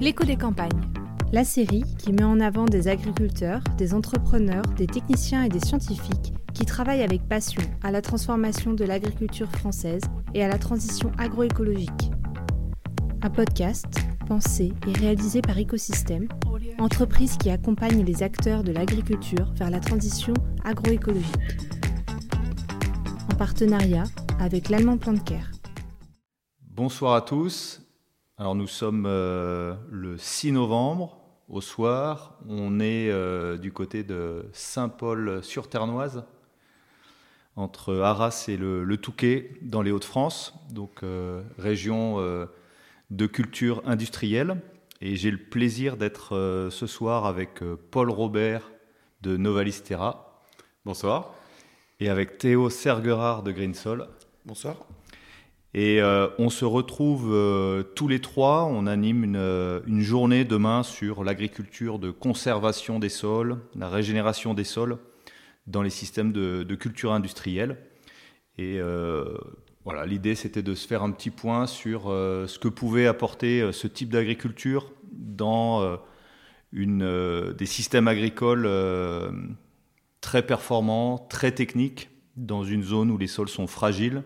L'écho des campagnes. La série qui met en avant des agriculteurs, des entrepreneurs, des techniciens et des scientifiques qui travaillent avec passion à la transformation de l'agriculture française et à la transition agroécologique. Un podcast pensé et réalisé par Écosystème, entreprise qui accompagne les acteurs de l'agriculture vers la transition agroécologique. En partenariat avec l'Allemand Plan de Care. Bonsoir à tous. Alors nous sommes euh, le 6 novembre au soir. On est euh, du côté de Saint-Paul-sur-Ternoise, entre Arras et le, Touquet, dans les Hauts-de-France, donc euh, région de culture industrielle. Et j'ai le plaisir d'être ce soir avec Paul Robert de Novalistera. Bonsoir. Et avec Théo Sergerard de Greensol. Bonsoir. Et euh, on se retrouve euh, tous les trois. On anime une, euh, une journée demain sur l'agriculture de conservation des sols, la régénération des sols dans les systèmes de, culture industrielle. Et voilà, l'idée c'était de se faire un petit point sur ce que pouvait apporter ce type d'agriculture dans des systèmes agricoles très performants, très techniques, dans une zone où les sols sont fragiles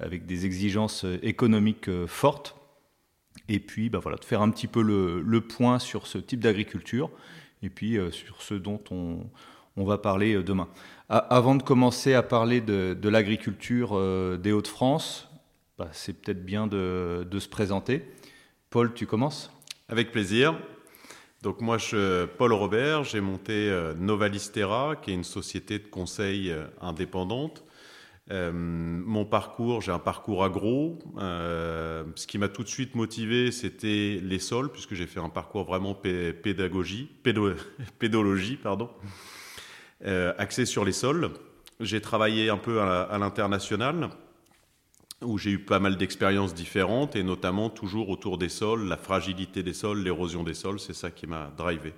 avec des exigences économiques euh, fortes. Et puis, bah voilà, de faire un petit peu le, point sur ce type d'agriculture et puis euh, sur ce dont on, va parler demain. avant de commencer à parler de, de l'agriculture des Hauts-de-France, bah, c'est peut-être bien de, de, se présenter. Paul, tu commences? Avec plaisir. Donc moi, je suis Paul Robert, j'ai monté Novalistera, qui est une société de conseil indépendante euh, mon parcours, j'ai un parcours agro. Euh, ce qui m'a tout de suite motivé, c'était les sols, puisque j'ai fait un parcours vraiment pédagogie, pédologie, pardon, euh, axé sur les sols. J'ai travaillé un peu à, l'international, où j'ai eu pas mal d'expériences différentes, et notamment toujours autour des sols, la fragilité des sols, l'érosion des sols, c'est ça qui m'a drivé.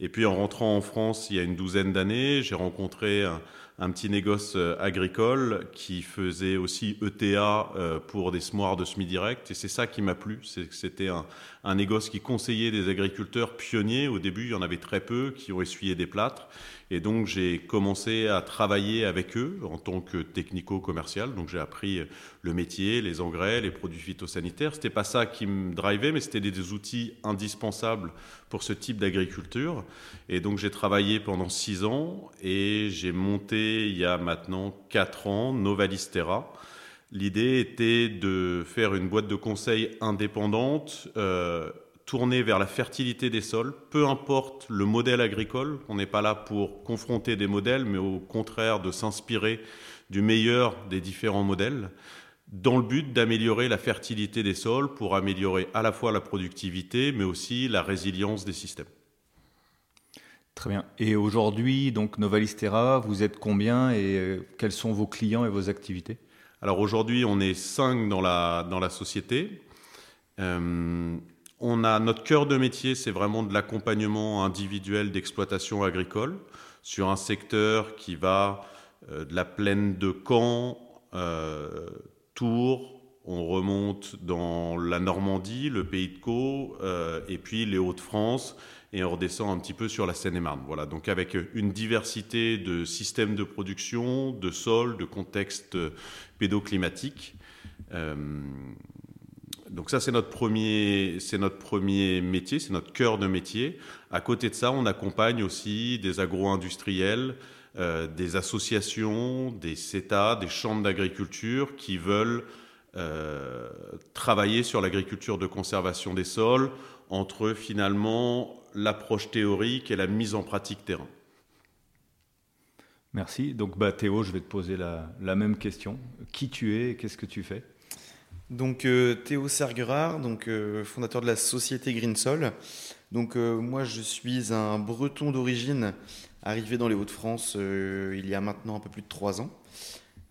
Et puis en rentrant en France il y a une douzaine d'années, j'ai rencontré un, un petit négoce euh, agricole qui faisait aussi ETA euh, pour des semoirs de semi-direct. Et c'est ça qui m'a plu. C'était un, un négoce qui conseillait des agriculteurs pionniers. Au début, il y en avait très peu qui ont essuyé des plâtres. Et donc j'ai commencé à travailler avec eux en tant que technico-commercial. Donc j'ai appris le métier, les engrais, les produits phytosanitaires. C'était pas ça qui me drivait, mais c'était des outils indispensables pour ce type d'agriculture. Et donc j'ai travaillé pendant six ans et j'ai monté il y a maintenant quatre ans Novalistera. L'idée était de faire une boîte de conseil indépendante. Euh, tourner vers la fertilité des sols, peu importe le modèle agricole. On n'est pas là pour confronter des modèles, mais au contraire de s'inspirer du meilleur des différents modèles, dans le but d'améliorer la fertilité des sols pour améliorer à la fois la productivité, mais aussi la résilience des systèmes. Très bien. Et aujourd'hui, donc Novalistera, vous êtes combien et euh, quels sont vos clients et vos activités? Alors aujourd'hui, on est cinq dans la, dans la société. Euh, on a notre cœur de métier, c'est vraiment de l'accompagnement individuel d'exploitation agricole sur un secteur qui va euh, de la plaine de Caen, euh, Tours, on remonte dans la Normandie, le pays de Caux, euh, et puis les Hauts-de-France, et on redescend un petit peu sur la Seine-et-Marne. Voilà, donc avec une diversité de systèmes de production, de sols, de contextes pédoclimatiques donc ça, c'est notre premier, c'est notre premier métier, c'est notre cœur de métier. À côté de ça, on accompagne aussi des agro-industriels, euh, des associations, des CETA, des chambres d'agriculture qui veulent euh, travailler sur l'agriculture de conservation des sols entre finalement l'approche théorique et la mise en pratique terrain. Merci. Donc bah, Théo, je vais te poser la, la même question. Qui tu es et qu'est-ce que tu fais? Donc euh, Théo Sergerard, euh, fondateur de la société Greensol. Donc euh, moi je suis un Breton d'origine, arrivé dans les Hauts-de-France il y a maintenant un peu plus de trois ans.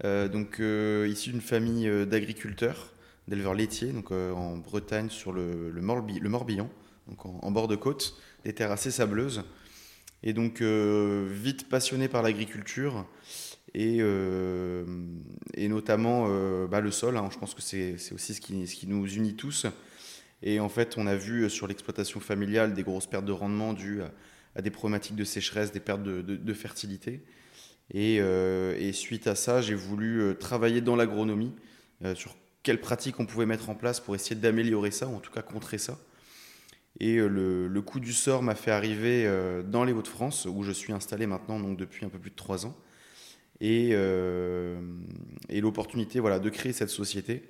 donc issu d'une famille d'agriculteurs, d'éleveurs laitiers, donc en Bretagne sur le, Morbihan, en, bord de côte, des terres assez sableuses. Et donc vite passionné par l'agriculture et, euh, et notamment euh, bah, le sol. Hein. je pense que c'est aussi ce qui, nous unit tous. Et en fait, on a vu sur l'exploitation familiale des grosses pertes de rendement dues à, des problématiques de sécheresse, des pertes de, fertilité. Et, suite à ça, j'ai voulu travailler dans l'agronomie sur quelles pratiques on pouvait mettre en place pour essayer d'améliorer ça, ou en tout cas contrer ça. Et euh, le, coup du sort m'a fait arriver euh, dans les Hauts-de-France, où je suis installé maintenant donc depuis un peu plus de trois ans. Et, euh, et l'opportunité voilà, de créer cette société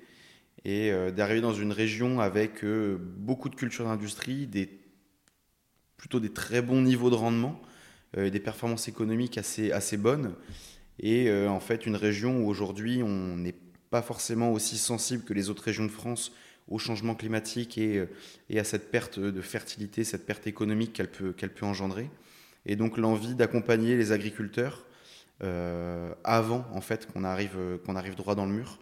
et d'arriver dans une région avec beaucoup de culture d'industrie, des, plutôt des très bons niveaux de rendement, des performances économiques assez, assez bonnes. Et en fait, une région où aujourd'hui on n'est pas forcément aussi sensible que les autres régions de France au changement climatique et, et à cette perte de fertilité, cette perte économique qu'elle peut, qu'elle peut engendrer. Et donc l'envie d'accompagner les agriculteurs euh, avant en fait qu'on arrive, qu'on arrive droit dans le mur.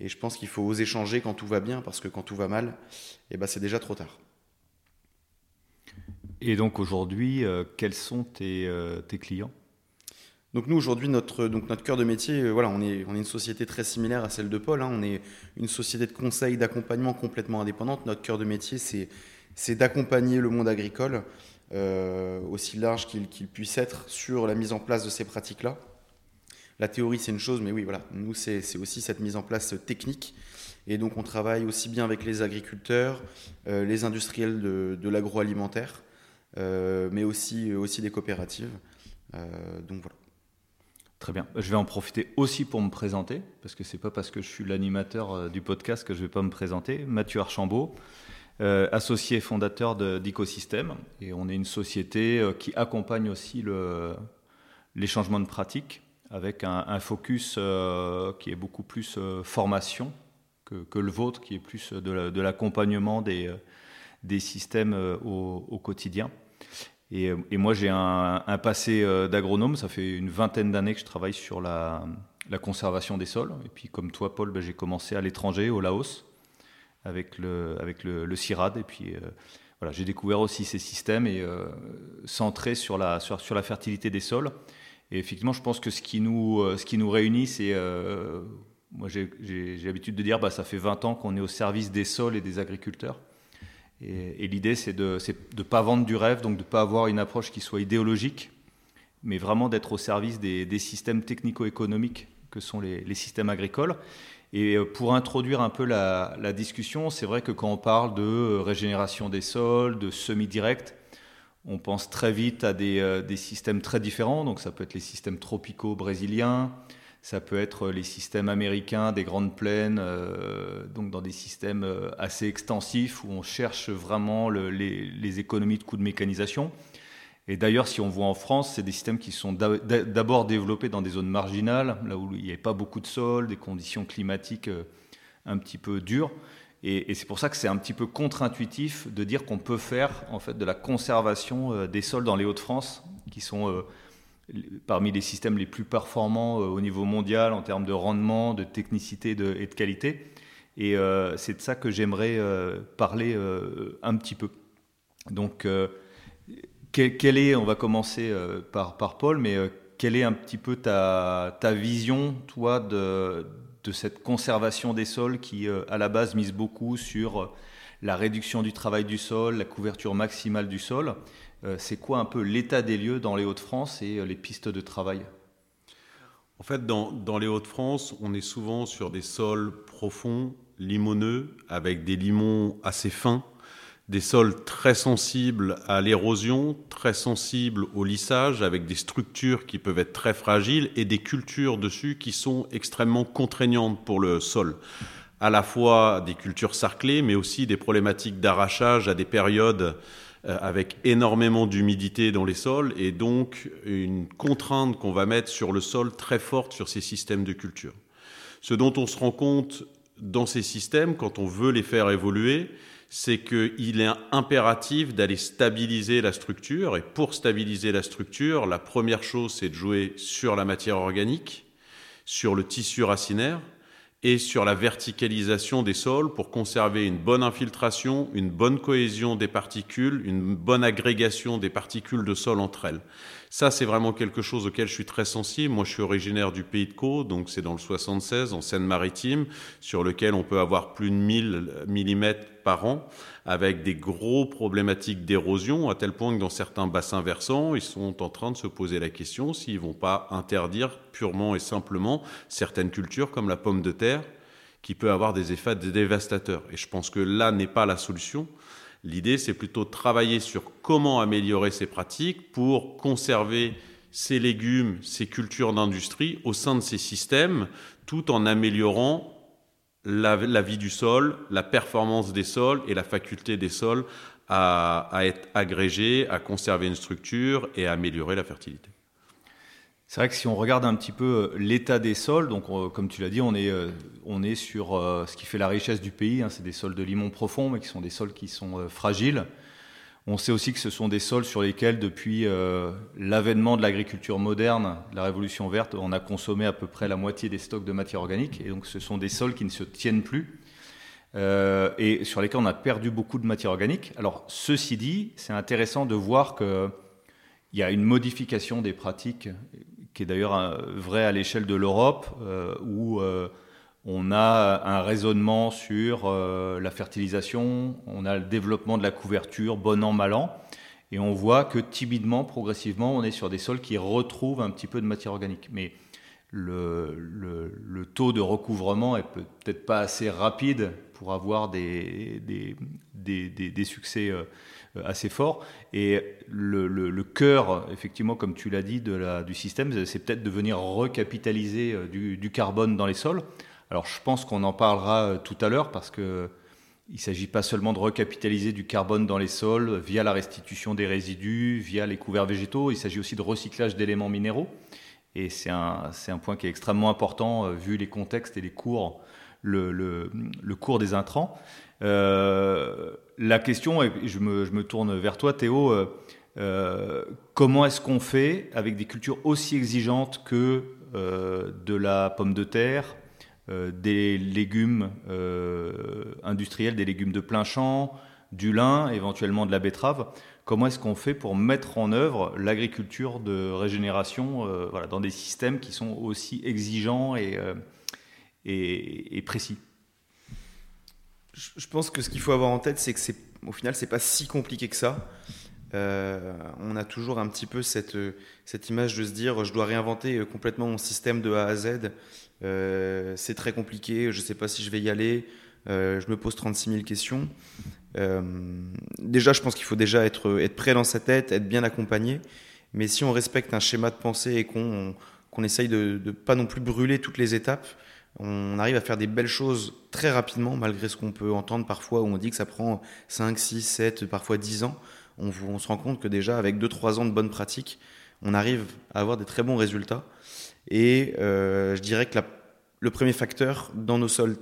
Et je pense qu'il faut oser changer quand tout va bien, parce que quand tout va mal, eh ben c'est déjà trop tard. Et donc aujourd'hui, euh, quels sont tes, euh, tes clients? Donc nous aujourd'hui notre donc notre cœur de métier, euh, voilà, on est on est une société très similaire à celle de Paul. Hein. on est une société de conseil d'accompagnement complètement indépendante. Notre cœur de métier c'est c'est d'accompagner le monde agricole euh, aussi large qu'il puisse être sur la mise en place de ces pratiques-là. La théorie c'est une chose, mais oui voilà, nous c'est aussi cette mise en place technique. Et donc on travaille aussi bien avec les agriculteurs, euh, les industriels de, l'agroalimentaire, mais aussi des coopératives. donc voilà. Très bien. Je vais en profiter aussi pour me présenter, parce que c'est pas parce que je suis l'animateur euh, du podcast que je vais pas me présenter. Mathieu Archambault, euh, associé fondateur d'Ecosystème, et on est une société euh, qui accompagne aussi le, les changements de pratique avec un, focus qui est beaucoup plus formation que, le vôtre, qui est plus de l'accompagnement des, systèmes au, quotidien. Euh, et, moi, j'ai un, passé euh, d'agronome. Ça fait une vingtaine d'années que je travaille sur la, conservation des sols. Et puis, comme toi, Paul, ben, j'ai commencé à l'étranger, au Laos, avec le, avec le, CIRAD. Et puis, euh, voilà, j'ai découvert aussi ces systèmes et centrés sur la, sur, la fertilité des sols. Et effectivement, je pense que ce qui nous, ce qui nous réunit, c'est. moi, j'ai l'habitude de dire, bah, ça fait 20 ans qu'on est au service des sols et des agriculteurs. Et, l'idée, c'est de ne pas vendre du rêve, donc de ne pas avoir une approche qui soit idéologique, mais vraiment d'être au service des, systèmes technico-économiques que sont les, systèmes agricoles. Et euh, pour introduire un peu la, discussion, c'est vrai que quand on parle de régénération des sols, de semi-direct, on pense très vite à des, euh, des, systèmes très différents. Donc ça peut être les systèmes tropicaux brésiliens, ça peut être les systèmes américains des grandes plaines, euh, donc dans des systèmes euh, assez extensifs où on cherche vraiment les, économies de coûts de mécanisation. Et d'ailleurs, si on voit en France, c'est des systèmes qui sont d'abord développés dans des zones marginales, là où il n'y a pas beaucoup de sol, des conditions climatiques euh, un petit peu dures. Et, c'est pour ça que c'est un petit peu contre-intuitif de dire qu'on peut faire en fait de la conservation des sols dans les Hauts-de-France, qui sont parmi les systèmes les plus performants euh, au niveau mondial en termes de rendement, de technicité et de qualité. Et euh, c'est de ça que j'aimerais euh, parler un petit peu. Donc, quelle, est, on va commencer par, par Paul, mais quelle est un petit peu ta, vision, toi, de, cette conservation des sols qui, à la base, mise beaucoup sur la réduction du travail du sol, la couverture maximale du sol euh, c'est quoi un peu l'état des lieux dans les Hauts-de-France et euh, les pistes de travail? En fait, dans, les Hauts-de-France, on est souvent sur des sols profonds, limoneux, avec des limons assez fins, des sols très sensibles à l'érosion, très sensibles au lissage, avec des structures qui peuvent être très fragiles et des cultures dessus qui sont extrêmement contraignantes pour le sol à la fois des cultures sarclées, mais aussi des problématiques d'arrachage à des périodes euh, avec énormément d'humidité dans les sols et donc une contrainte qu'on va mettre sur le sol très forte sur ces systèmes de culture. Ce dont on se rend compte dans ces systèmes, quand on veut les faire évoluer, c'est qu'il est impératif d'aller stabiliser la structure. Et pour stabiliser la structure, la première chose, c'est de jouer sur la matière organique, sur le tissu racinaire, et sur la verticalisation des sols pour conserver une bonne infiltration, une bonne cohésion des particules, une bonne agrégation des particules de sol entre elles. Ça, c'est vraiment quelque chose auquel je suis très sensible. Moi, je suis originaire du Pays de Caux, donc c'est dans le 76, en Seine-Maritime, sur lequel on peut avoir plus de 1000 mm par an, avec des gros problématiques d'érosion, à tel point que dans certains bassins versants, ils sont en train de se poser la question s'ils vont pas interdire purement et simplement certaines cultures comme la pomme de terre, qui peut avoir des effets dévastateurs. Et je pense que là n'est pas la solution. L'idée, c'est plutôt de travailler sur comment améliorer ces pratiques pour conserver ces légumes, ces cultures d'industrie au sein de ces systèmes, tout en améliorant la, vie du sol, la performance des sols et la faculté des sols à, à être agrégés, à conserver une structure et à améliorer la fertilité. C'est vrai que si on regarde un petit peu euh, l'état des sols, donc comme tu l'as dit, on est, euh, on est sur euh, ce qui fait la richesse du pays. Hein, c'est des sols de limon profond, mais qui sont des sols qui sont fragiles. On sait aussi que ce sont des sols sur lesquels, depuis l'avènement de l'agriculture moderne, la révolution verte, on a consommé à peu près la moitié des stocks de matière organique. Et donc, ce sont des sols qui ne se tiennent plus. et sur lesquels on a perdu beaucoup de matière organique. Alors, ceci dit, c'est intéressant de voir qu'il y a une modification des pratiques qui est d'ailleurs vrai à l'échelle de l'Europe, euh, où euh, on a un raisonnement sur euh, la fertilisation, on a le développement de la couverture, bon an, mal an, et on voit que timidement, progressivement, on est sur des sols qui retrouvent un petit peu de matière organique. Mais le, le, taux de recouvrement est peut-être pas assez rapide pour avoir des, des, des, des succès euh, assez fort. Et le, cœur, effectivement, comme tu l'as dit, de la, du système, c'est peut-être de venir recapitaliser euh, du, carbone dans les sols. Alors je pense qu'on en parlera euh, tout à l'heure parce que il ne s'agit pas seulement de recapitaliser du carbone dans les sols via la restitution des résidus, via les couverts végétaux, il s'agit aussi de recyclage d'éléments minéraux. Et c'est un, un, point qui est extrêmement important vu les contextes et les cours, le, le, cours des intrants. Euh, la question, et je me, tourne vers toi Théo, euh, euh, comment est-ce qu'on fait avec des cultures aussi exigeantes que de la pomme de terre, des légumes industriels, des légumes de plein champ, du lin, éventuellement de la betterave? Comment est-ce qu'on fait pour mettre en œuvre l'agriculture de régénération dans des systèmes qui sont aussi exigeants et précis? Je pense que ce qu'il faut avoir en tête, c'est que c'est, au final, c'est pas si compliqué que ça. Euh, on a toujours un petit peu cette, cette image de se dire je dois réinventer euh, complètement mon système de A à Z. Euh, c'est très compliqué, je ne sais pas si je vais y aller. je me pose 36 000 questions. déjà, je pense qu'il faut déjà être, prêt dans sa tête, être bien accompagné. Mais si on respecte un schéma de pensée et qu'on, qu'on essaye de ne pas non plus brûler toutes les étapes, on arrive à faire des belles choses très rapidement, malgré ce qu'on peut entendre parfois où on dit que ça prend 5, 6, 7, parfois 10 ans. On, se rend compte que déjà, avec 2-3 ans de bonne pratique, on arrive à avoir des très bons résultats. Et euh, je dirais que le premier facteur dans nos sols,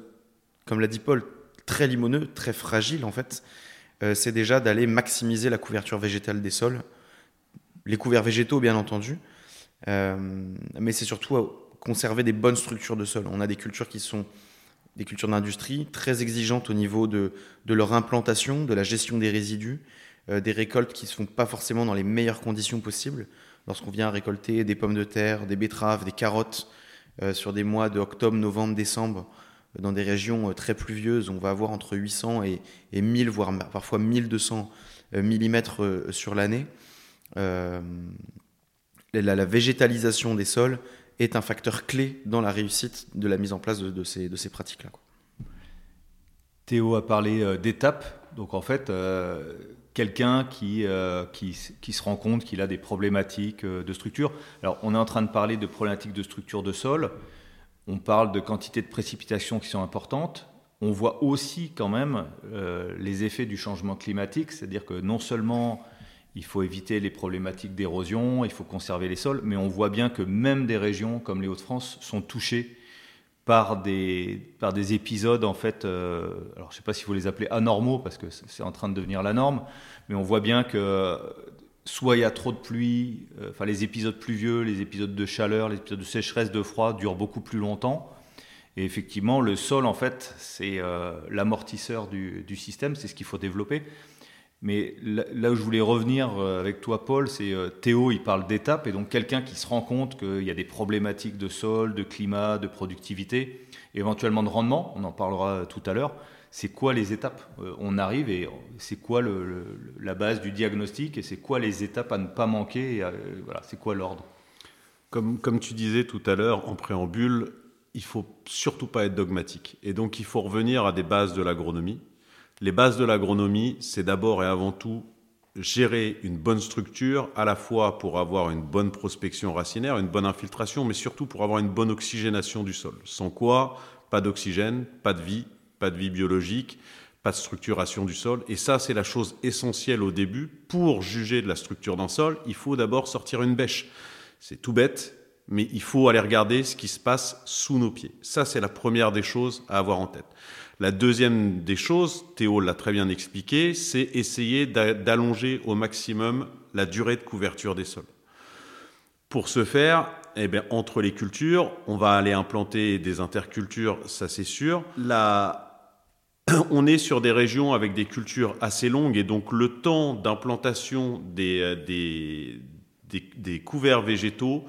comme l'a dit Paul, très limoneux, très fragile en fait, euh, c'est déjà d'aller maximiser la couverture végétale des sols. Les couverts végétaux, bien entendu, euh, mais c'est surtout conserver des bonnes structures de sol. On a des cultures qui sont des cultures d'industrie très exigeantes au niveau de, leur implantation, de la gestion des résidus, euh, des récoltes qui ne se font pas forcément dans les meilleures conditions possibles. Lorsqu'on vient récolter des pommes de terre, des betteraves, des carottes euh, sur des mois de novembre, décembre, euh, dans des régions très pluvieuses, on va avoir entre 800 et, et 1000, voire parfois 1200 mm sur l'année. La, la, végétalisation des sols est un facteur clé dans la réussite de la mise en place de, ces, de ces pratiques-là. Théo a parlé euh, d'étapes. Donc en fait, euh, quelqu'un qui, euh, qui, qui, se rend compte qu'il a des problématiques de structure. Alors on est en train de parler de problématiques de structure de sol. On parle de quantité de précipitations qui sont importantes. On voit aussi quand même les effets du changement climatique, c'est-à-dire que non seulement il faut éviter les problématiques d'érosion, il faut conserver les sols, mais on voit bien que même des régions comme les Hauts-de-France sont touchées par des, par des épisodes, en fait, euh, alors je ne sais pas si vous les appelez anormaux, parce que c'est en train de devenir la norme, mais on voit bien que soit il y a trop de pluie, euh, enfin les épisodes pluvieux, les épisodes de chaleur, les épisodes de sécheresse, de froid durent beaucoup plus longtemps. Et effectivement, le sol, en fait, c'est euh, l'amortisseur du, du, système, c'est ce qu'il faut développer. Mais là où je voulais revenir euh, avec toi, Paul, c'est euh, Théo, il parle d'étapes, et donc quelqu'un qui se rend compte qu'il y a des problématiques de sol, de climat, de productivité, éventuellement de rendement, on en parlera tout à l'heure. c'est quoi les étapes On arrive et c'est quoi la base du diagnostic et c'est quoi les étapes à ne pas manquer voilà, C'est quoi l'ordre? Comme, comme tu disais tout à l'heure en préambule, il faut surtout pas être dogmatique. Et donc il faut revenir à des bases de l'agronomie. Les bases de l'agronomie, c'est d'abord et avant tout gérer une bonne structure, à la fois pour avoir une bonne prospection racinaire, une bonne infiltration, mais surtout pour avoir une bonne oxygénation du sol. Sans quoi, pas d'oxygène, pas de vie, pas de vie biologique, pas de structuration du sol. Et ça, c'est la chose essentielle au début. Pour juger de la structure d'un sol, il faut d'abord sortir une bêche. C'est tout bête, mais il faut aller regarder ce qui se passe sous nos pieds. Ça, c'est la première des choses à avoir en tête. La deuxième des choses, Théo l'a très bien expliqué, c'est essayer d'allonger au maximum la durée de couverture des sols. Pour ce faire, eh bien, entre les cultures, on va aller implanter des intercultures, ça c'est sûr. Là, on est sur des régions avec des cultures assez longues et donc le temps d'implantation des, des couverts végétaux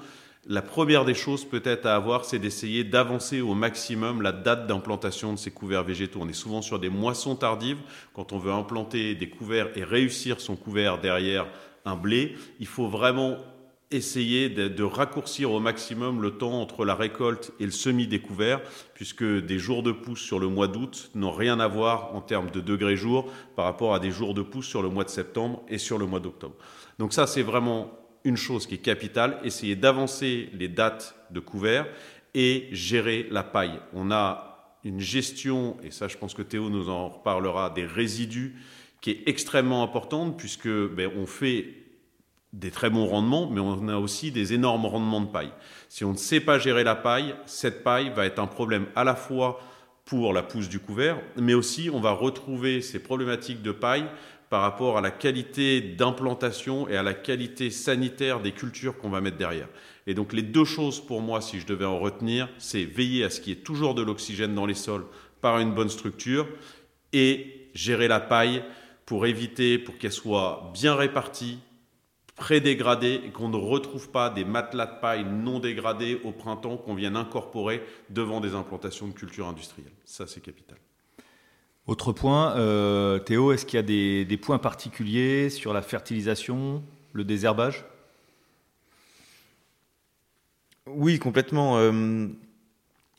la première des choses peut-être à avoir, c'est d'essayer d'avancer au maximum la date d'implantation de ces couverts végétaux. On est souvent sur des moissons tardives. Quand on veut implanter des couverts et réussir son couvert derrière un blé, il faut vraiment essayer de, raccourcir au maximum le temps entre la récolte et le couverts, puisque des jours de pousse sur le mois d'août n'ont rien à voir en termes de degrés jours par rapport à des jours de pousse sur le mois de septembre et sur le mois d'octobre. Donc ça, c'est vraiment une chose qui est capitale, essayer d'avancer les dates de couvert et gérer la paille. On a une gestion, et ça je pense que Théo nous en reparlera, des résidus qui est extrêmement importante puisque ben, on fait des très bons rendements, mais on a aussi des énormes rendements de paille. Si on ne sait pas gérer la paille, cette paille va être un problème à la fois pour la pousse du couvert, mais aussi on va retrouver ces problématiques de paille par rapport à la qualité d'implantation et à la qualité sanitaire des cultures qu'on va mettre derrière. Et donc les deux choses pour moi, si je devais en retenir, c'est veiller à ce qu'il y ait toujours de l'oxygène dans les sols par une bonne structure et gérer la paille pour éviter, pour qu'elle soit bien répartie, pré-dégradée et qu'on ne retrouve pas des matelas de paille non dégradés au printemps qu'on vient incorporer devant des implantations de cultures industrielles. Ça, c'est capital. Autre point, euh, Théo, est-ce qu'il y a des, points particuliers sur la fertilisation, le désherbage? Oui, complètement. Euh,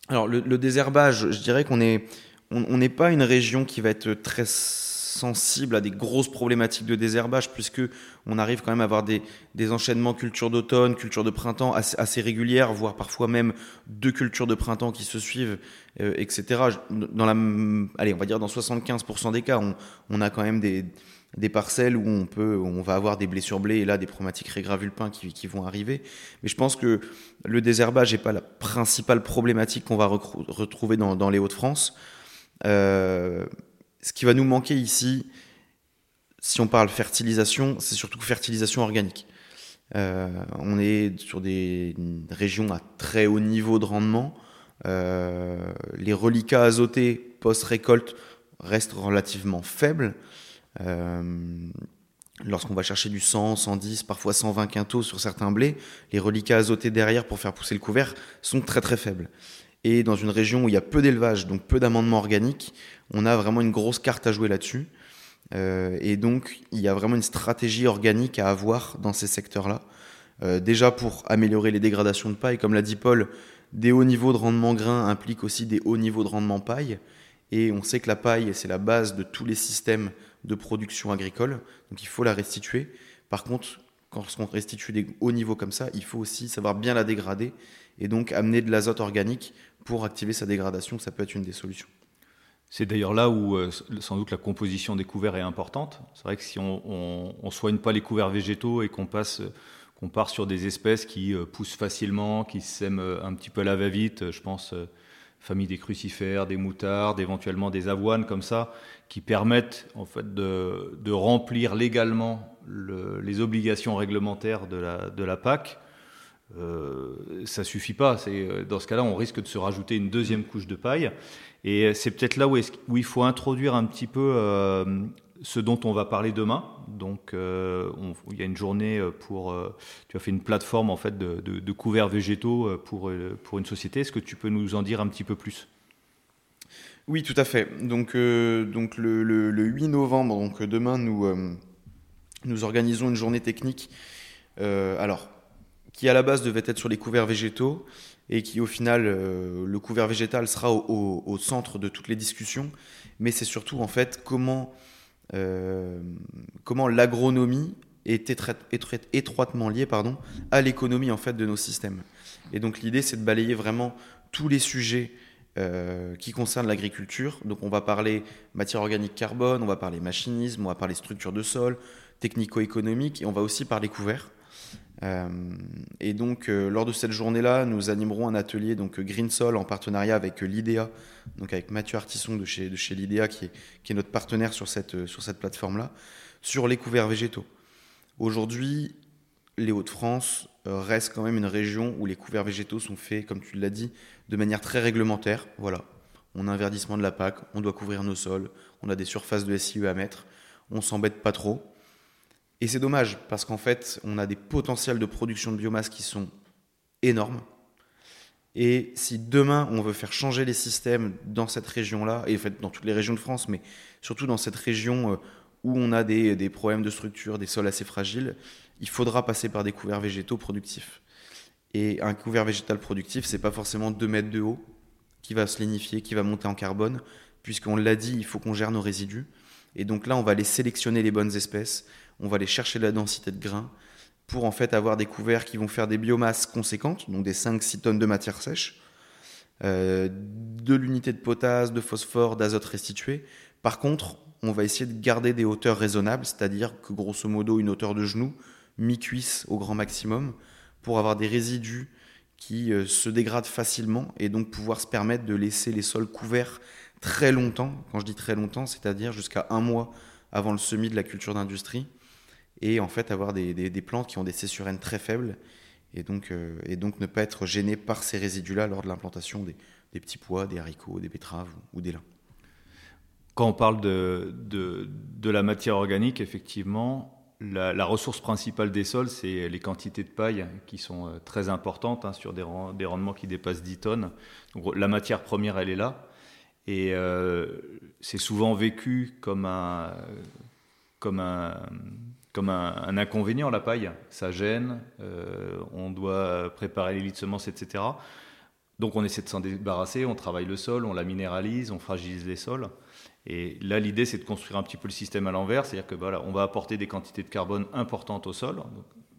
alors le, désherbage, je dirais qu'on est, on n'est pas une région qui va être très sensible à des grosses problématiques de désherbage, puisque on arrive quand même à avoir des, enchaînements culture d'automne, culture de printemps assez, régulières, voire parfois même deux cultures de printemps qui se suivent, euh, etc. Dans la, allez, on va dire dans 75% des cas, on, a quand même des, parcelles où on peut, on va avoir des blessures blés et là des problématiques régravulpins qui, qui vont arriver. Mais je pense que le désherbage n'est pas la principale problématique qu'on va retrouver dans, les Hauts-de-France. Euh, ce qui va nous manquer ici, si on parle fertilisation, c'est surtout fertilisation organique. Euh, on est sur des régions à très haut niveau de rendement. Euh, les reliquats azotés post-récolte restent relativement faibles. Euh, lorsqu'on va chercher du 100, 110, parfois 120 quintaux sur certains blés, les reliquats azotés derrière pour faire pousser le couvert sont très très faibles. Et dans une région où il y a peu d'élevage, donc peu d'amendements organiques, on a vraiment une grosse carte à jouer là-dessus. Euh, et donc, il y a vraiment une stratégie organique à avoir dans ces secteurs-là. Euh, déjà pour améliorer les dégradations de paille, comme l'a dit Paul, des hauts niveaux de rendement grain impliquent aussi des hauts niveaux de rendement paille. Et on sait que la paille, c'est la base de tous les systèmes de production agricole. Donc il faut la restituer. Par contre, quand on restitue des hauts niveaux comme ça, il faut aussi savoir bien la dégrader et donc amener de l'azote organique pour activer sa dégradation. Ça peut être une des solutions. C'est d'ailleurs là où euh, sans doute la composition des couverts est importante. C'est vrai que si on, ne soigne pas les couverts végétaux et qu'on passe, qu'on part sur des espèces qui euh, poussent facilement, qui sèment euh, un petit peu à la va-vite, je pense famille des crucifères, des moutardes, éventuellement des avoines comme ça, qui permettent en fait de, remplir légalement les obligations réglementaires de la PAC. Euh, ça suffit pas. C'est dans ce cas-là, on risque de se rajouter une deuxième couche de paille. Et c'est peut-être là où, il faut introduire un petit peu euh, ce dont on va parler demain. Donc, euh, il y a une journée pour. tu as fait une plateforme en fait de, couverts végétaux pour, pour une société. Est-ce que tu peux nous en dire un petit peu plus? Oui, tout à fait. Donc, donc le, le, 8 novembre, donc demain, nous, nous organisons une journée technique. alors, qui à la base devait être sur les couverts végétaux et qui au final, le couvert végétal sera au, centre de toutes les discussions. Mais c'est surtout en fait comment, comment l'agronomie est étroitement liée pardon, à l'économie en fait de nos systèmes. Et donc l'idée, c'est de balayer vraiment tous les sujets euh, qui concernent l'agriculture. Donc on va parler matière organique carbone, on va parler machinisme, on va parler structure de sol, technico-économique, et on va aussi parler couvert. Euh, et donc euh, lors de cette journée-là, nous animerons un atelier donc Green Sol en partenariat avec l'IDEA, donc avec Mathieu Artisson de chez, de chez l'IDEA qui est, qui est, notre partenaire sur cette, sur cette plateforme-là, sur les couverts végétaux. Aujourd'hui, les Hauts-de-France euh, restent quand même une région où les couverts végétaux sont faits, comme tu l'as dit, de manière très réglementaire. Voilà, on a un verdissement de la PAC, on doit couvrir nos sols, on a des surfaces de SIE à mettre, on s'embête pas trop. Et c'est dommage parce qu'en fait, on a des potentiels de production de biomasse qui sont énormes. Et si demain on veut faire changer les systèmes dans cette région-là, et en fait dans toutes les régions de France, mais surtout dans cette région euh, où on a des, problèmes de structure, des sols assez fragiles, il faudra passer par des couverts végétaux productifs. Et un couvert végétal productif, c'est pas forcément 2 mètres de haut qui va se lignifier, qui va monter en carbone, puisqu'on l'a dit, il faut qu'on gère nos résidus. Et donc là, on va aller sélectionner les bonnes espèces, on va aller chercher la densité de grains pour en fait avoir des couverts qui vont faire des biomasses conséquentes, donc des 5-6 tonnes de matière sèche, euh, de l'unité de potasse, de phosphore, d'azote restitué. Par contre, on va essayer de garder des hauteurs raisonnables, c'est-à-dire que grosso modo une hauteur de genou, mi-cuisse au grand maximum, pour avoir des résidus qui euh, se dégradent facilement et donc pouvoir se permettre de laisser les sols couverts très longtemps. Quand je dis très longtemps, c'est-à-dire jusqu'à un mois avant le semis de la culture d'industrie et en fait avoir des, plantes qui ont des cessurènes très faibles et donc, euh, et donc ne pas être gêné par ces résidus-là lors de l'implantation des, petits pois, des haricots, des betteraves ou, des lins. Quand on parle de, de la matière organique, effectivement, la, ressource principale des sols, c'est les quantités de paille qui sont euh, très importantes hein, sur des, rendements qui dépassent 10 tonnes. La matière première, elle est là. Et euh, c'est souvent vécu comme un, comme un, comme un, inconvénient, la paille. Ça gêne, euh, on doit préparer les lits de semences, etc. Donc on essaie de s'en débarrasser, on travaille le sol, on la minéralise, on fragilise les sols. Et là, l'idée, c'est de construire un petit peu le système à l'envers, c'est-à-dire que voilà, on va apporter des quantités de carbone importantes au sol,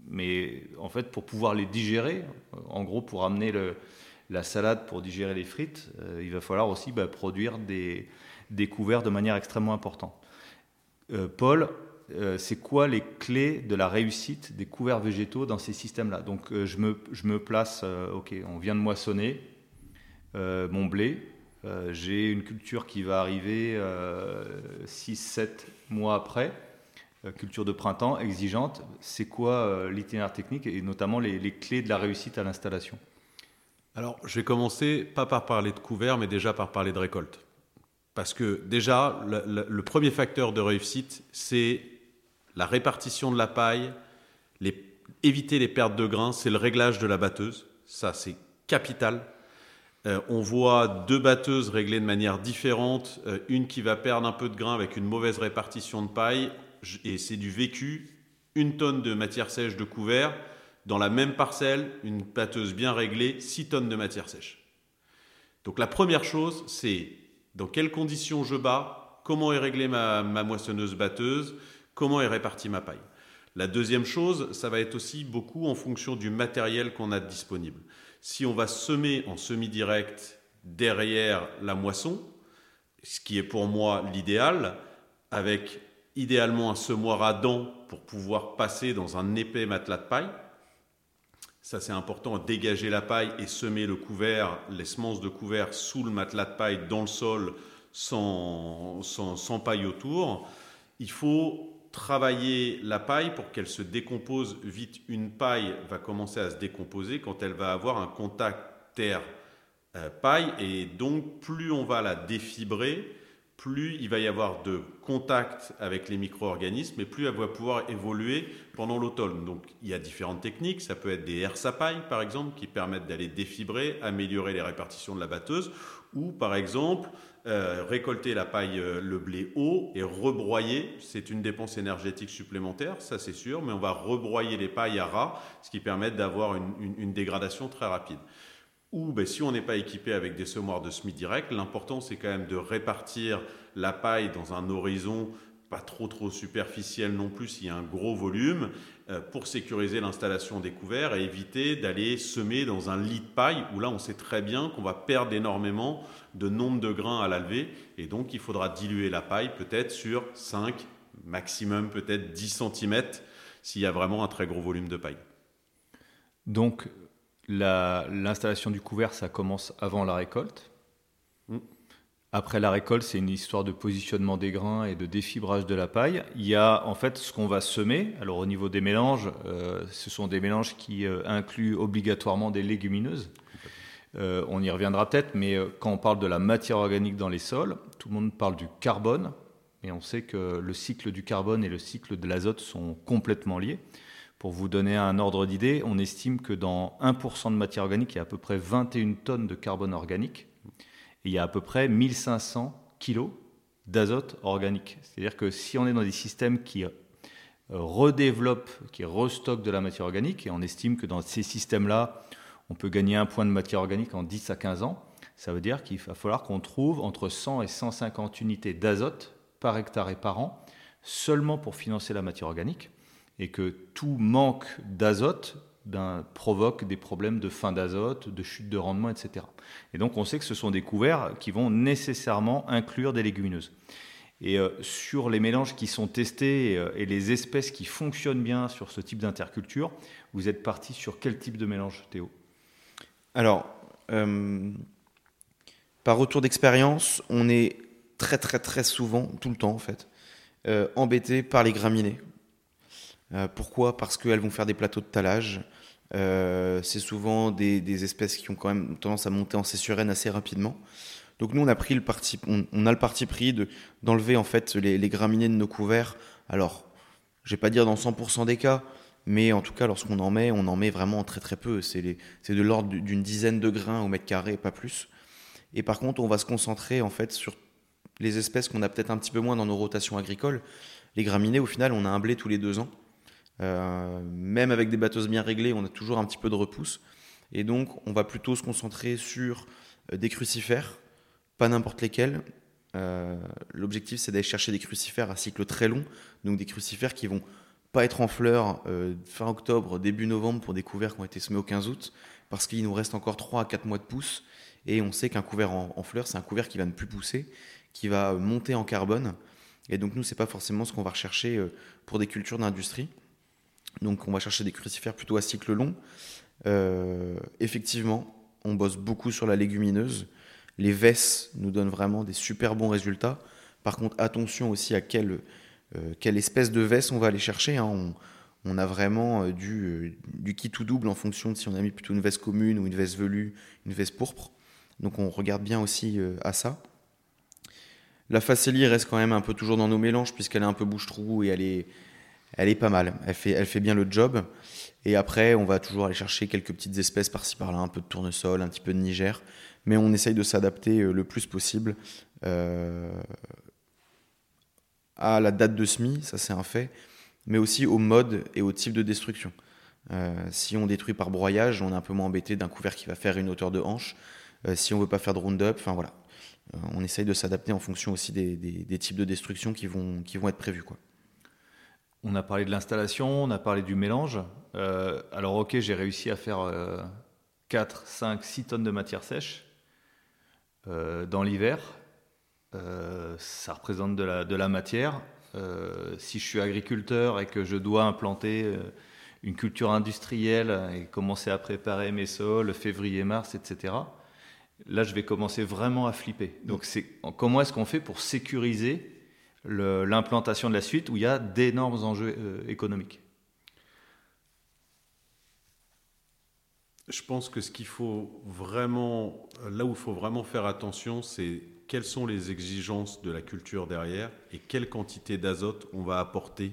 mais en fait, pour pouvoir les digérer, en gros, pour amener la salade pour digérer les frites, euh, il va falloir aussi bah, produire des, des, couverts de manière extrêmement importante. Euh, Paul, euh, c'est quoi les clés de la réussite des couverts végétaux dans ces systèmes-là? Donc, je, me, je me place, ok, on vient de moissonner mon blé, euh, j'ai une culture qui va arriver 6-7 euh, mois après, euh, culture de printemps exigeante. C'est quoi l'itinéraire technique et notamment les, clés de la réussite à l'installation? Alors, je vais commencer pas par parler de couvert, mais déjà par parler de récolte. Parce que déjà, le, premier facteur de réussite, c'est la répartition de la paille, éviter les pertes de grains, c'est le réglage de la batteuse. Ça, c'est capital. Euh, on voit deux batteuses réglées de manière différente, euh, une qui va perdre un peu de grain avec une mauvaise répartition de paille, et c'est du vécu, une tonne de matière sèche de couvert, dans la même parcelle, une batteuse bien réglée, 6 tonnes de matière sèche. Donc la première chose, c'est dans quelles conditions je bats, comment est réglée ma, ma moissonneuse batteuse, comment est répartie ma paille. La deuxième chose, ça va être aussi beaucoup en fonction du matériel qu'on a disponible. Si on va semer en semi-direct derrière la moisson, ce qui est pour moi l'idéal, avec idéalement un semoir à dents pour pouvoir passer dans un épais matelas de paille. Ça c'est important, dégager la paille et semer le couvert, les semences de couvert sous le matelas de paille dans le sol sans, sans, sans paille autour. Il faut travailler la paille pour qu'elle se décompose vite. Une paille va commencer à se décomposer quand elle va avoir un contact terre-paille euh, et donc plus on va la défibrer, plus il va y avoir de contact avec les micro-organismes et plus elle va pouvoir évoluer pendant l'automne. Donc il y a différentes techniques, ça peut être des herses à paille par exemple qui permettent d'aller défibrer, améliorer les répartitions de la batteuse ou par exemple euh, récolter la paille, euh, le blé haut et rebroyer. C'est une dépense énergétique supplémentaire, ça c'est sûr, mais on va rebroyer les pailles à ras, ce qui permet d'avoir une, dégradation très rapide. Ou ben, si on n'est pas équipé avec des semoirs de semis direct, l'important c'est quand même de répartir la paille dans un horizon pas trop trop superficiel non plus s'il y a un gros volume pour sécuriser l'installation des couverts et éviter d'aller semer dans un lit de paille où là on sait très bien qu'on va perdre énormément de nombre de grains à la et donc il faudra diluer la paille peut-être sur 5, maximum peut-être 10 cm s'il y a vraiment un très gros volume de paille. Donc l'installation du couvert ça commence avant la récolte après la récolte, c'est une histoire de positionnement des grains et de défibrage de la paille. Il y a en fait ce qu'on va semer. Alors au niveau des mélanges, euh, ce sont des mélanges qui euh, incluent obligatoirement des légumineuses. Euh, on y reviendra peut-être, mais quand on parle de la matière organique dans les sols, tout le monde parle du carbone, mais on sait que le cycle du carbone et le cycle de l'azote sont complètement liés. Pour vous donner un ordre d'idée, on estime que dans 1% de matière organique, il y a à peu près 21 tonnes de carbone organique il y a à peu près 1500 kilos d'azote organique. C'est-à-dire que si on est dans des systèmes qui euh, redéveloppent, qui restockent de la matière organique, et on estime que dans ces systèmes-là, on peut gagner un point de matière organique en 10 à 15 ans, ça veut dire qu'il va falloir qu'on trouve entre 100 et 150 unités d'azote par hectare et par an, seulement pour financer la matière organique, et que tout manque d'azote provoque des problèmes de fin d'azote, de chute de rendement, etc. Et donc on sait que ce sont des couverts qui vont nécessairement inclure des légumineuses. Et euh, sur les mélanges qui sont testés euh, et les espèces qui fonctionnent bien sur ce type d'interculture, vous êtes parti sur quel type de mélange, Théo? Alors, euh, par retour d'expérience, on est très très très souvent, tout le temps en fait, embêté par les graminées. Pourquoi? Parce qu'elles vont faire des plateaux de talage, euh, c'est souvent des, espèces qui ont quand même tendance à monter en cessurène assez rapidement. Donc nous, on a pris le parti, on, a le parti pris d'enlever en fait les, graminées de nos couverts. Alors, je vais pas dire dans 100% des cas, mais en tout cas, lorsqu'on en met, on en met vraiment très très peu. C'est de l'ordre d'une dizaine de grains au mètre carré, pas plus. Et par contre, on va se concentrer en fait sur les espèces qu'on a peut-être un petit peu moins dans nos rotations agricoles. Les graminées, au final, on a un blé tous les deux ans. Euh, même avec des bateaux bien réglés, on a toujours un petit peu de repousse. Et donc, on va plutôt se concentrer sur euh, des crucifères, pas n'importe lesquels. Euh, l'objectif, c'est d'aller chercher des crucifères à cycle très long, donc des crucifères qui vont pas être en fleurs fin octobre, début novembre pour des couverts qui ont été semés au 15 août, parce qu'il nous reste encore 3 à 4 mois de pousse, et on sait qu'un couvert en, fleurs, c'est un couvert qui va ne plus pousser, qui va monter en carbone, et donc nous, c'est pas forcément ce qu'on va rechercher pour des cultures d'industrie. Donc on va chercher des crucifères plutôt à cycle long. Euh, effectivement, on bosse beaucoup sur la légumineuse. Les vesses nous donnent vraiment des super bons résultats. Par contre, attention aussi à quelle, euh, espèce de vesse on va aller chercher. Hein. On, a vraiment euh, du, du kit ou double en fonction de si on a mis plutôt une veste commune ou une veste velue, une veste pourpre. Donc on regarde bien aussi à ça. La facélie reste quand même un peu toujours dans nos mélanges puisqu'elle est un peu bouche-trou et elle est, elle est pas mal. Elle fait, bien le job. Et après, on va toujours aller chercher quelques petites espèces par-ci par-là, un peu de tournesol, un petit peu de Niger. Mais on essaye de s'adapter euh, le plus possible euh, à la date de semis, ça c'est un fait, mais aussi au mode et au type de destruction. Euh, si on détruit par broyage, on est un peu moins embêté d'un couvert qui va faire une hauteur de hanche. si on veut pas faire de round-up, enfin voilà. on essaye de s'adapter en fonction aussi des, types de destruction qui vont, être prévus. On a parlé de l'installation, on a parlé du mélange. Euh, alors ok, j'ai réussi à faire 4, 5, 6 tonnes de matière sèche euh, dans l'hiver. Euh, ça représente de la, matière. si je suis agriculteur et que je dois implanter une culture industrielle et commencer à préparer mes sols février-mars, etc., là je vais commencer vraiment à flipper. Donc comment est-ce qu'on fait pour sécuriser l'implantation de la suite où il y a d'énormes enjeux euh, économiques Je pense que ce qu'il faut vraiment, là où il faut vraiment faire attention, c'est quelles sont les exigences de la culture derrière et quelle quantité d'azote on va apporter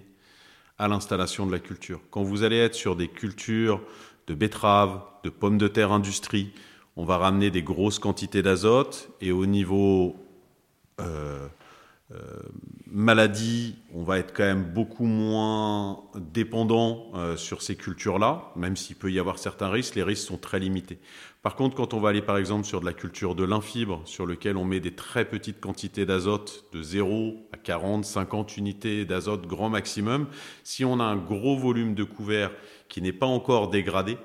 à l'installation de la culture. Quand vous allez être sur des cultures de betteraves, de pommes de terre industrie, on va ramener des grosses quantités d'azote et au niveau maladie, on va être quand même beaucoup moins dépendant sur ces cultures-là, même s'il peut y avoir certains risques, les risques sont très limités. Par contre, quand on va aller par exemple sur de la culture de l'infibre, sur lequel on met des très petites quantités d'azote, de 0 à 40, 50 unités d'azote grand maximum, si on a un gros volume de couvert qui n'est pas encore dégradé,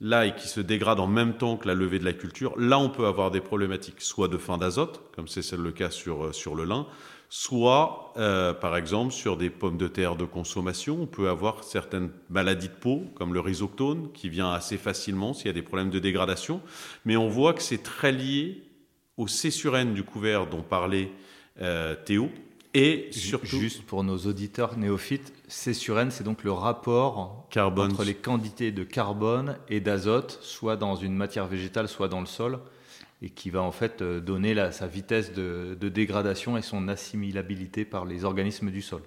là et qui se dégrade en même temps que la levée de la culture, là on peut avoir des problématiques, soit de fin d'azote, comme c'est le cas sur, sur le lin, soit euh, par exemple sur des pommes de terre de consommation, on peut avoir certaines maladies de peau comme le rhizoctone qui vient assez facilement s'il y a des problèmes de dégradation, mais on voit que c'est très lié au cessurène du couvert dont parlait euh, Théo. Et surtout, juste pour nos auditeurs néophytes, cessurène, c'est donc le rapport carbone. entre les quantités de carbone et d'azote, soit dans une matière végétale, soit dans le sol et qui va en fait euh, donner sa vitesse de, dégradation et son assimilabilité par les organismes du sol.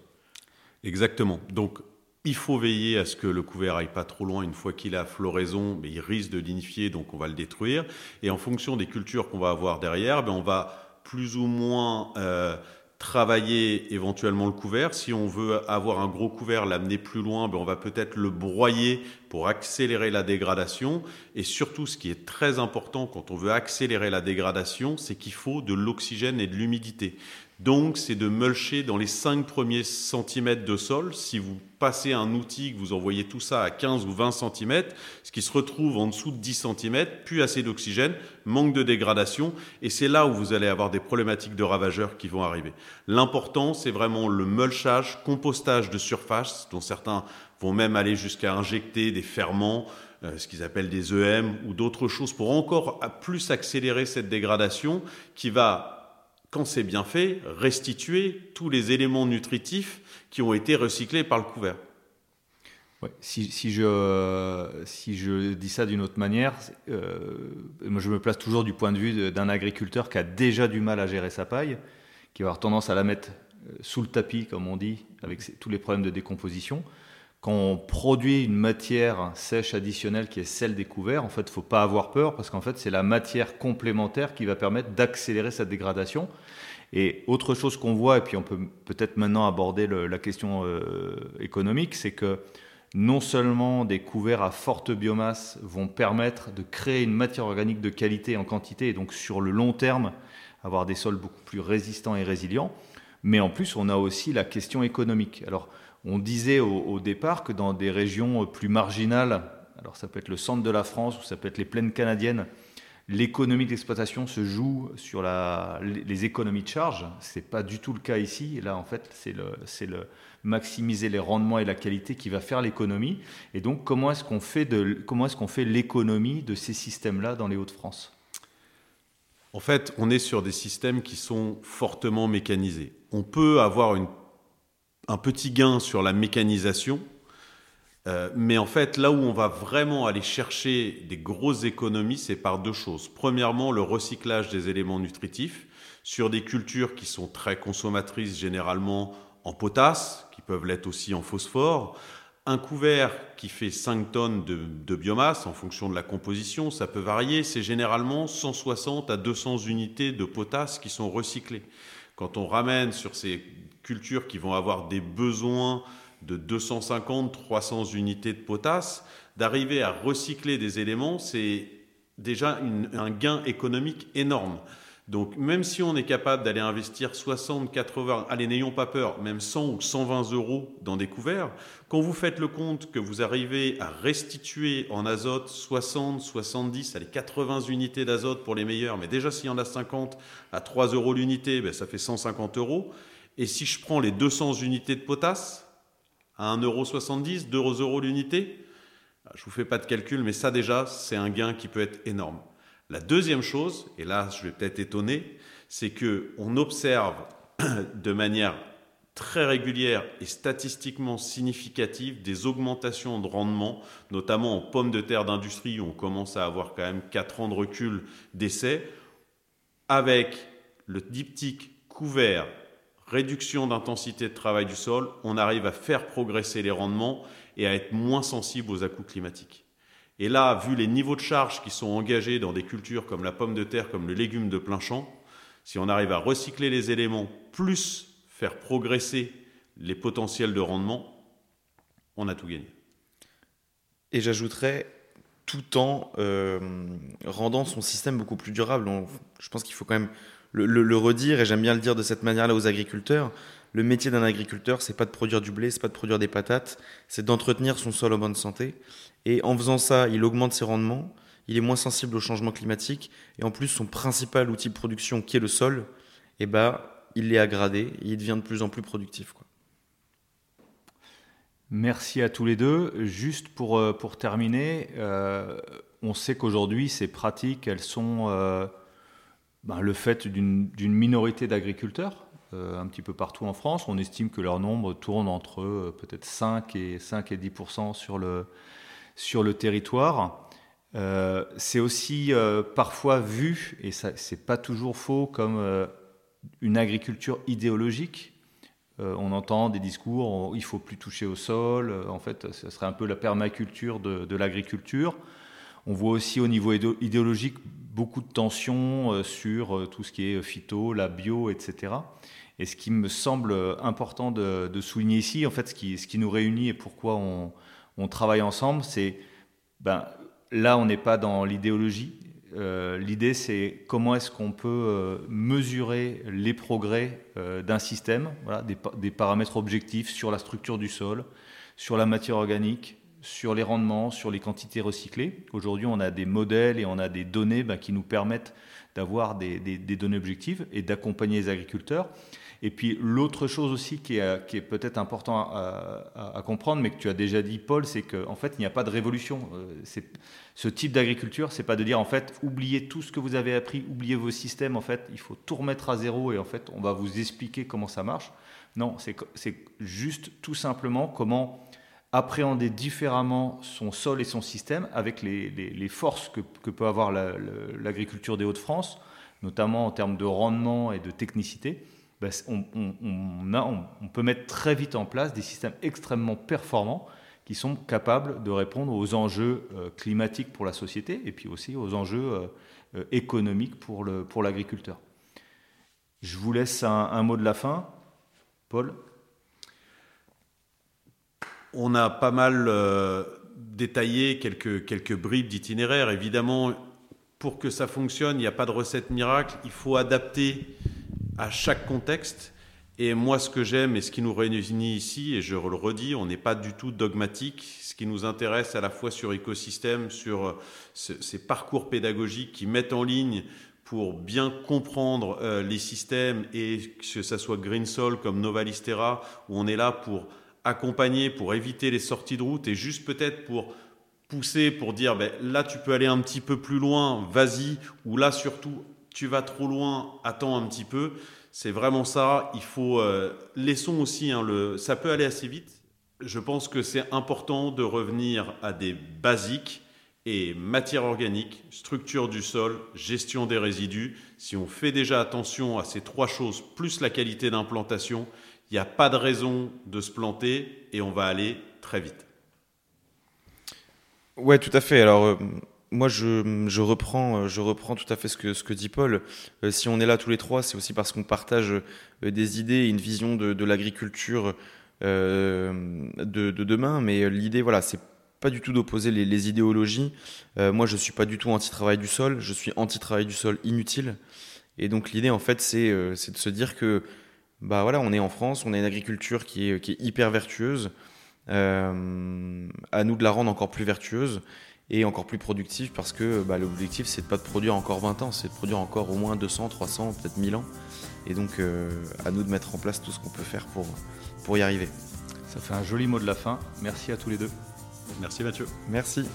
Exactement. Donc il faut veiller à ce que le couvert aille pas trop loin une fois qu'il a floraison, mais il risque de lignifier, donc on va le détruire. Et en fonction des cultures qu'on va avoir derrière, ben on va plus ou moins euh, travailler éventuellement le couvert. Si on veut avoir un gros couvert, l'amener plus loin, ben on va peut-être le broyer pour accélérer la dégradation. Et surtout, ce qui est très important quand on veut accélérer la dégradation, c'est qu'il faut de l'oxygène et de l'humidité. Donc, c'est de mulcher dans les 5 premiers centimètres de sol. Si vous passez un outil, que vous envoyez tout ça à 15 ou 20 centimètres, ce qui se retrouve en dessous de 10 centimètres, plus assez d'oxygène, manque de dégradation, et c'est là où vous allez avoir des problématiques de ravageurs qui vont arriver. L'important, c'est vraiment le mulchage, compostage de surface, dont certains vont même aller jusqu'à injecter des ferments, euh, ce qu'ils appellent des EM ou d'autres choses pour encore plus accélérer cette dégradation qui va quand c'est bien fait, restituer tous les éléments nutritifs qui ont été recyclés par le couvert. si, je, dis ça d'une autre manière, euh, je me place toujours du point de vue d'un agriculteur qui a déjà du mal à gérer sa paille, qui va avoir tendance à la mettre euh, sous le tapis, comme on dit, avec tous les problèmes de décomposition. Quand on produit une matière sèche additionnelle qui est celle des couverts, en fait, il ne faut pas avoir peur parce qu'en fait, c'est la matière complémentaire qui va permettre d'accélérer cette dégradation. Et autre chose qu'on voit, et puis on peut peut-être maintenant aborder la question euh, économique, c'est que non seulement des couverts à forte biomasse vont permettre de créer une matière organique de qualité en quantité, et donc sur le long terme, avoir des sols beaucoup plus résistants et résilients, mais en plus, on a aussi la question économique. Alors, on disait au, départ que dans des régions plus marginales, alors ça peut être le centre de la France ou ça peut être les plaines canadiennes, l'économie d'exploitation se joue sur les, économies de charge. Ce n'est pas du tout le cas ici. Là, en fait, c'est le, maximiser les rendements et la qualité qui va faire l'économie. Et donc, comment est-ce qu'on fait, est fait l'économie de ces systèmes-là dans les Hauts-de-France? En fait, on est sur des systèmes qui sont fortement mécanisés. On peut avoir une un petit gain sur la mécanisation. Euh, mais en fait, là où on va vraiment aller chercher des grosses économies, c'est par deux choses. Premièrement, le recyclage des éléments nutritifs sur des cultures qui sont très consommatrices généralement en potasse, qui peuvent l'être aussi en phosphore. Un couvert qui fait 5 tonnes de, de, biomasse en fonction de la composition, ça peut varier. C'est généralement 160 à 200 unités de potasse qui sont recyclées. Quand on ramène sur ces cultures qui vont avoir des besoins de 250, 300 unités de potasse, d'arriver à recycler des éléments, c'est déjà un gain économique énorme. Donc même si on est capable d'aller investir 60, 80, allez n'ayons pas peur, même 100 ou 120 euros dans des couverts, quand vous faites le compte que vous arrivez à restituer en azote 60, 70, allez 80 unités d'azote pour les meilleurs, mais déjà s'il y en a 50 à 3 euros l'unité, ben, ça fait 150 euros. Et si je prends les 200 unités de potasse à 1,70€, 2 euros l'unité, je ne vous fais pas de calcul, mais ça déjà, c'est un gain qui peut être énorme. La deuxième chose, et là je vais peut-être étonner, c'est que on observe de manière très régulière et statistiquement significative des augmentations de rendement, notamment en pommes de terre d'industrie où on commence à avoir quand même 4 ans de recul d'essai, avec le diptyque couvert réduction d'intensité de travail du sol, on arrive à faire progresser les rendements et à être moins sensible aux à-coups climatiques. Et là, vu les niveaux de charge qui sont engagés dans des cultures comme la pomme de terre, comme le légume de plein champ, Si on arrive à recycler les éléments, plus faire progresser les potentiels de rendement, on a tout gagné. Et j'ajouterais tout en euh, rendant son système beaucoup plus durable. je pense qu'il faut quand même le, redire, et j'aime bien le dire de cette manière-là aux agriculteurs. Le métier d'un agriculteur, c'est pas de produire du blé, c'est pas de produire des patates, c'est d'entretenir son sol en bonne santé. Et en faisant ça, il augmente ses rendements, il est moins sensible au changement climatique, et en plus, son principal outil de production, qui est le sol, eh ben, il est aggradé, et il devient de plus en plus productif. Merci à tous les deux. Juste pour, euh, pour terminer, euh, on sait qu'aujourd'hui, ces pratiques, elles sont euh, ben, le fait d'une minorité d'agriculteurs, un petit peu partout en France. On estime que leur nombre tourne entre peut-être 5 et, 5 et 10 sur le, sur le territoire. C'est aussi parfois vu, et ce n'est pas toujours faux, comme une agriculture idéologique euh, on entend des discours, il faut plus toucher au sol. Euh, en fait, ce serait un peu la permaculture de, l'agriculture. On voit aussi au niveau idéologique beaucoup de tensions euh, sur tout ce qui est phyto, la bio, etc. Et ce qui me semble important de, souligner ici, en fait, ce qui, nous réunit et pourquoi on, travaille ensemble, c'est ben, là, on n'est pas dans l'idéologie, euh, l'idée, c'est comment est-ce qu'on peut euh, mesurer les progrès euh, d'un système, des, paramètres objectifs sur la structure du sol, sur la matière organique, sur les rendements, sur les quantités recyclées. Aujourd'hui, on a des modèles et on a des données bah, qui nous permettent d'avoir des, données objectives et d'accompagner les agriculteurs. Et puis l'autre chose aussi qui est, peut-être important à, comprendre, mais que tu as déjà dit, Paul, c'est qu'en fait, il n'y a pas de révolution. Euh, ce type d'agriculture, c'est pas de dire en fait, oubliez tout ce que vous avez appris, oubliez vos systèmes. En fait, il faut tout remettre à zéro et en fait, on va vous expliquer comment ça marche. Non, c'est juste tout simplement comment appréhender différemment son sol et son système avec les, forces que, peut avoir l'agriculture des Hauts-de-France, notamment en termes de rendement et de technicité. Ben, on, peut mettre très vite en place des systèmes extrêmement performants qui sont capables de répondre aux enjeux euh, climatiques pour la société et puis aussi aux enjeux euh, euh, économiques pour l'agriculteur. Je vous laisse un, mot de la fin. Paul? On a pas mal détaillé quelques, quelques bribes d'itinéraire. Évidemment, pour que ça fonctionne, il n'y a pas de recette miracle. Il faut adapter à chaque contexte. Et moi, ce que j'aime et ce qui nous réunit ici, et je le redis, on n'est pas du tout dogmatique. Ce qui nous intéresse à la fois sur écosystème, sur euh, ces parcours pédagogiques qui mettent en ligne pour bien comprendre euh, les systèmes et que ce soit Greensol comme Novalistera, où on est là pour accompagner, pour éviter les sorties de route et juste peut-être pour pousser, pour dire ben, là tu peux aller un petit peu plus loin, vas-y, ou là surtout tu vas trop loin, attends un petit peu. C'est vraiment ça. Il faut euh, laissons aussi. Hein, le, ça peut aller assez vite. Je pense que c'est important de revenir à des basiques et matière organique, structure du sol, gestion des résidus. Si on fait déjà attention à ces trois choses, plus la qualité d'implantation, il n'y a pas de raison de se planter et on va aller très vite. Ouais, tout à fait. Alors, euh, moi, je, reprends, euh, je reprends tout à fait ce que, dit Paul. Euh, si on est là tous les trois, c'est aussi parce qu'on partage des idées et une vision de, l'agriculture de, demain. Mais l'idée, voilà, c'est pas du tout d'opposer les, idéologies. moi, je suis pas du tout anti-travail du sol. Je suis anti-travail du sol inutile. Et donc, l'idée, en fait, c'est de se dire que, bah voilà, on est en France, on a une agriculture qui est, qui est hyper vertueuse. à nous de la rendre encore plus vertueuse et encore plus productif parce que bah, l'objectif c'est de pas de produire encore 20 ans, c'est de produire encore au moins 200, 300, peut-être 1000 ans. Et donc euh, à nous de mettre en place tout ce qu'on peut faire pour, pour y arriver. Ça fait un joli mot de la fin. Merci à tous les deux. Merci Mathieu. Merci.